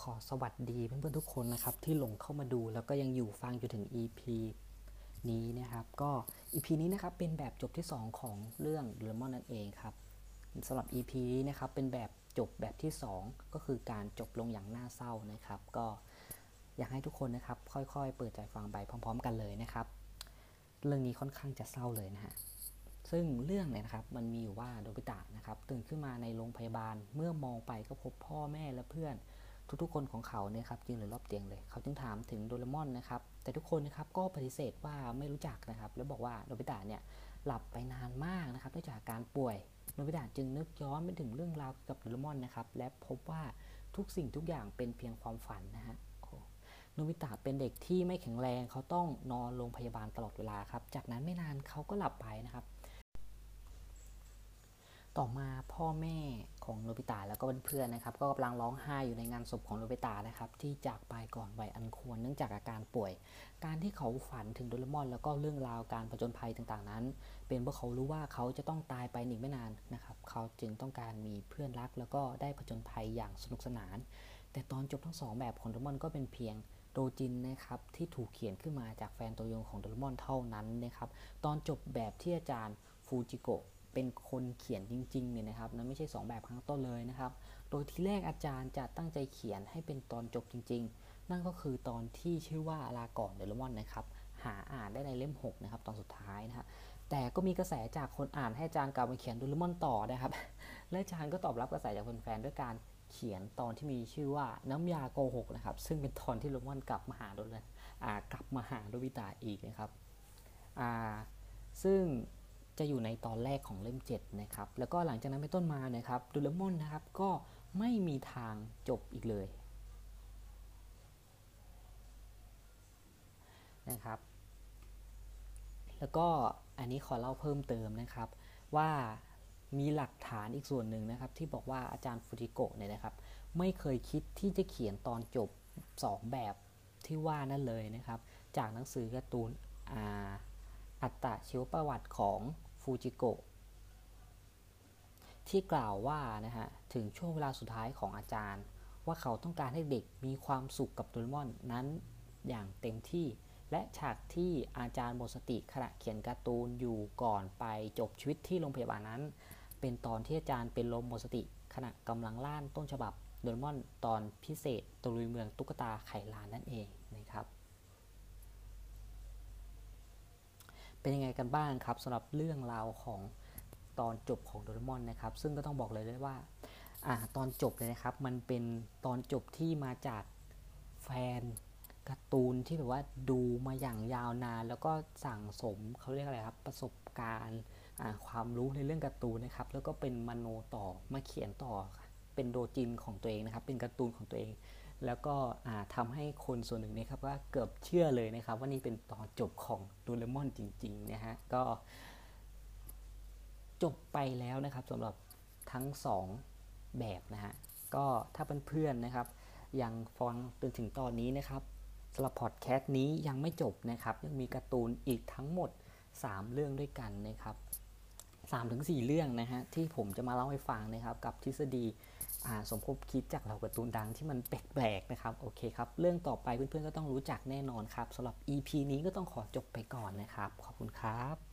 ขอสวัสดีเพื่อนๆทุกคนนะครับที่หลงเข้ามาดูแล้วก็ยังอยู่ฟังจนถึง EP นี้นะครับ ก็ EP นี้นะครับเป็นแบบจบที่ 2 ของเรื่องเรมอนนั่นเองครับสำหรับ EP นี้นะครับเป็นแบบจบแบบที่ 2 ก็คือการจบลงอย่างน่าเศร้านะครับ ก็อยากให้ทุกคนนะครับ ค่อยๆ เปิดใจฟังไปพร้อม ๆ กันเลยนะครับ เรื่องนี้ค่อนข้างจะเศร้าเลยนะฮะซึ่งเรื่องเนี่ยนะครับมันมีอยู่ว่าโดบิตะนะครับตื่นขึ้นมาในโรงพยาบาลเมื่อมองไปก็พบพ่อแม่และเพื่อน ทุกๆ คนของเขาเนี่ยครับยืนอยู่รอบเตียงเลย เขาจึงถามถึงโดเรมอนนะครับ แต่ทุกคนนะครับก็ปฏิเสธว่าไม่รู้จักนะครับ แล้วบอกว่าโนบิตะเนี่ยหลับไปนานมากนะครับเนื่องจากการป่วยโนบิตะจึงนึกย้อนไปถึงเรื่องราวกับโดเรมอนนะครับ และพบว่าทุกสิ่งทุกอย่างเป็นเพียงความฝันนะฮะโนบิตะเป็นเด็กที่ไม่แข็งแรงเขาต้องนอนโรงพยาบาลตลอดเวลาครับ จากนั้นไม่นานเขาก็หลับไปนะครับ ต่อมาพ่อแม่ของโนบิตะแล้วก็เพื่อนๆนะครับ ก็กำลังร้องไห้อยู่ในงานศพของโนบิตะนะครับ ที่จากไปก่อนวัยอันควรเนื่องจากอาการป่วย การที่เขาฝันถึงโดเรมอน แล้วก็เรื่องราวการผจญภัยต่างๆนั้น เป็นเพราะเขารู้ว่าเขาจะต้องตายไปหนึ่งไม่นานนะครับ เขาจึงต้องการมีเพื่อนรัก แล้วก็ได้ผจญภัยอย่างสนุกสนาน แต่ตอนจบทั้งสองแบบของโดเรมอนก็เป็นเพียงโดจินนะครับที่ถูกเขียนขึ้นมาจากแฟนตัวยงของโดเรมอนเท่านั้นนะครับตอนจบแบบที่อาจารย์ฟูจิโกะ เป็นคนเขียนจริงๆเนี่ยนะครับนั้นไม่ใช่ 2 แบบข้างต้นเลยนะครับ โดยที่แรกอาจารย์จะตั้งใจเขียนให้เป็นตอนจบจริง ๆ นั่นก็คือตอนที่ชื่อว่าลาก่อนเดลมอนนะครับหาอ่านได้ในเล่ม 6 นะครับ ตอนสุดท้ายนะฮะแต่ก็มีกระแสจากคนอ่านให้อาจารย์กลับมาเขียนดูลมอนต่อนะครับ และอาจารย์ก็ตอบรับกระแสจากแฟนๆด้วยการเขียนตอนที่มีชื่อว่าน้ำยาโกหกนะครับ ซึ่งเป็นตอนที่โรมอนกลับมาหาโดนกลับมาหาโดวิตาอีกนะครับซึ่ง จะอยู่ในตอนแรกของเล่ม 7 นะครับ แล้วก็หลังจากนั้นเป็นต้นมานะครับดูเลมอนนะครับก็ไม่มีทางจบอีกเลยนะครับ แล้วก็อันนี้ขอเล่าเพิ่มเติมนะครับ ว่ามีหลักฐานอีกส่วนหนึ่งนะครับ ที่บอกว่าอาจารย์ฟูจิโกะเนี่ยนะครับ ไม่เคยคิดที่จะเขียนตอนจบ 2 แบบที่ว่านั่นเลยนะครับ จากหนังสือการ์ตูนอัตตาชีวประวัติของ ฟูจิโกะที่กล่าวว่านะฮะถึงช่วงเวลาสุดท้ายของอาจารย์ ว่าเขาต้องการให้เด็กมีความสุขกับโดเรมอนนั้นอย่างเต็มที่ และฉากที่อาจารย์หมดสติขณะเขียนการ์ตูนอยู่ก่อนไปจบชีวิตที่โรงพยาบาลนั้น เป็นตอนที่อาจารย์เป็นลมหมดสติขณะกำลังล่านต้นฉบับโดเรมอนตอนพิเศษตะลุยเมืองตุ๊กตาไขลานนั่นเองนะครับ เป็นยังไงกันบ้างครับสำหรับเรื่องราวของตอนจบของโดเรมอนนะครับ ซึ่งก็ต้องบอกเลยด้วยว่าอ่าตอนจบเลยนะครับ มันเป็นตอนจบที่มาจากแฟนการ์ตูนที่แบบว่าดูมาอย่างยาวนาน แล้วก็สั่งสมเขาเรียกอะไรครับ ประสบการณ์ความรู้ในเรื่องการ์ตูนนะครับ แล้วก็เป็นมโนต่อมาเขียนต่อเป็นโดจินของตัวเองนะครับ เป็นการ์ตูนของตัวเอง แล้วก็ทำให้คนส่วนหนึ่งนะครับว่าเกือบเชื่อเลยนะครับ ว่านี่เป็นตอนจบของดูเลมอนจริงๆนะฮะก็จบไปแล้วนะครับสำหรับทั้ง 2 แบบนะฮะก็ถ้าเพื่อนๆนะครับ ยังฟังจนถึงตอนนี้นะครับสำหรับพอดแคสต์นี้ยังไม่จบนะครับ ยังมีการ์ตูนอีกทั้งหมด 3 เรื่องด้วยกันนะครับ3-4 เรื่องนะฮะที่ผมจะมาเล่าให้ฟังนะครับกับทฤษฎี สมคบคิดจากเราการ์ตูนดังที่มันแปลกๆนะครับโอเคครับเรื่องต่อไปเพื่อนๆก็ต้องรู้จักแน่นอนครับสำหรับ EP นี้ก็ต้องขอจบไปก่อนนะครับ ขอบคุณครับ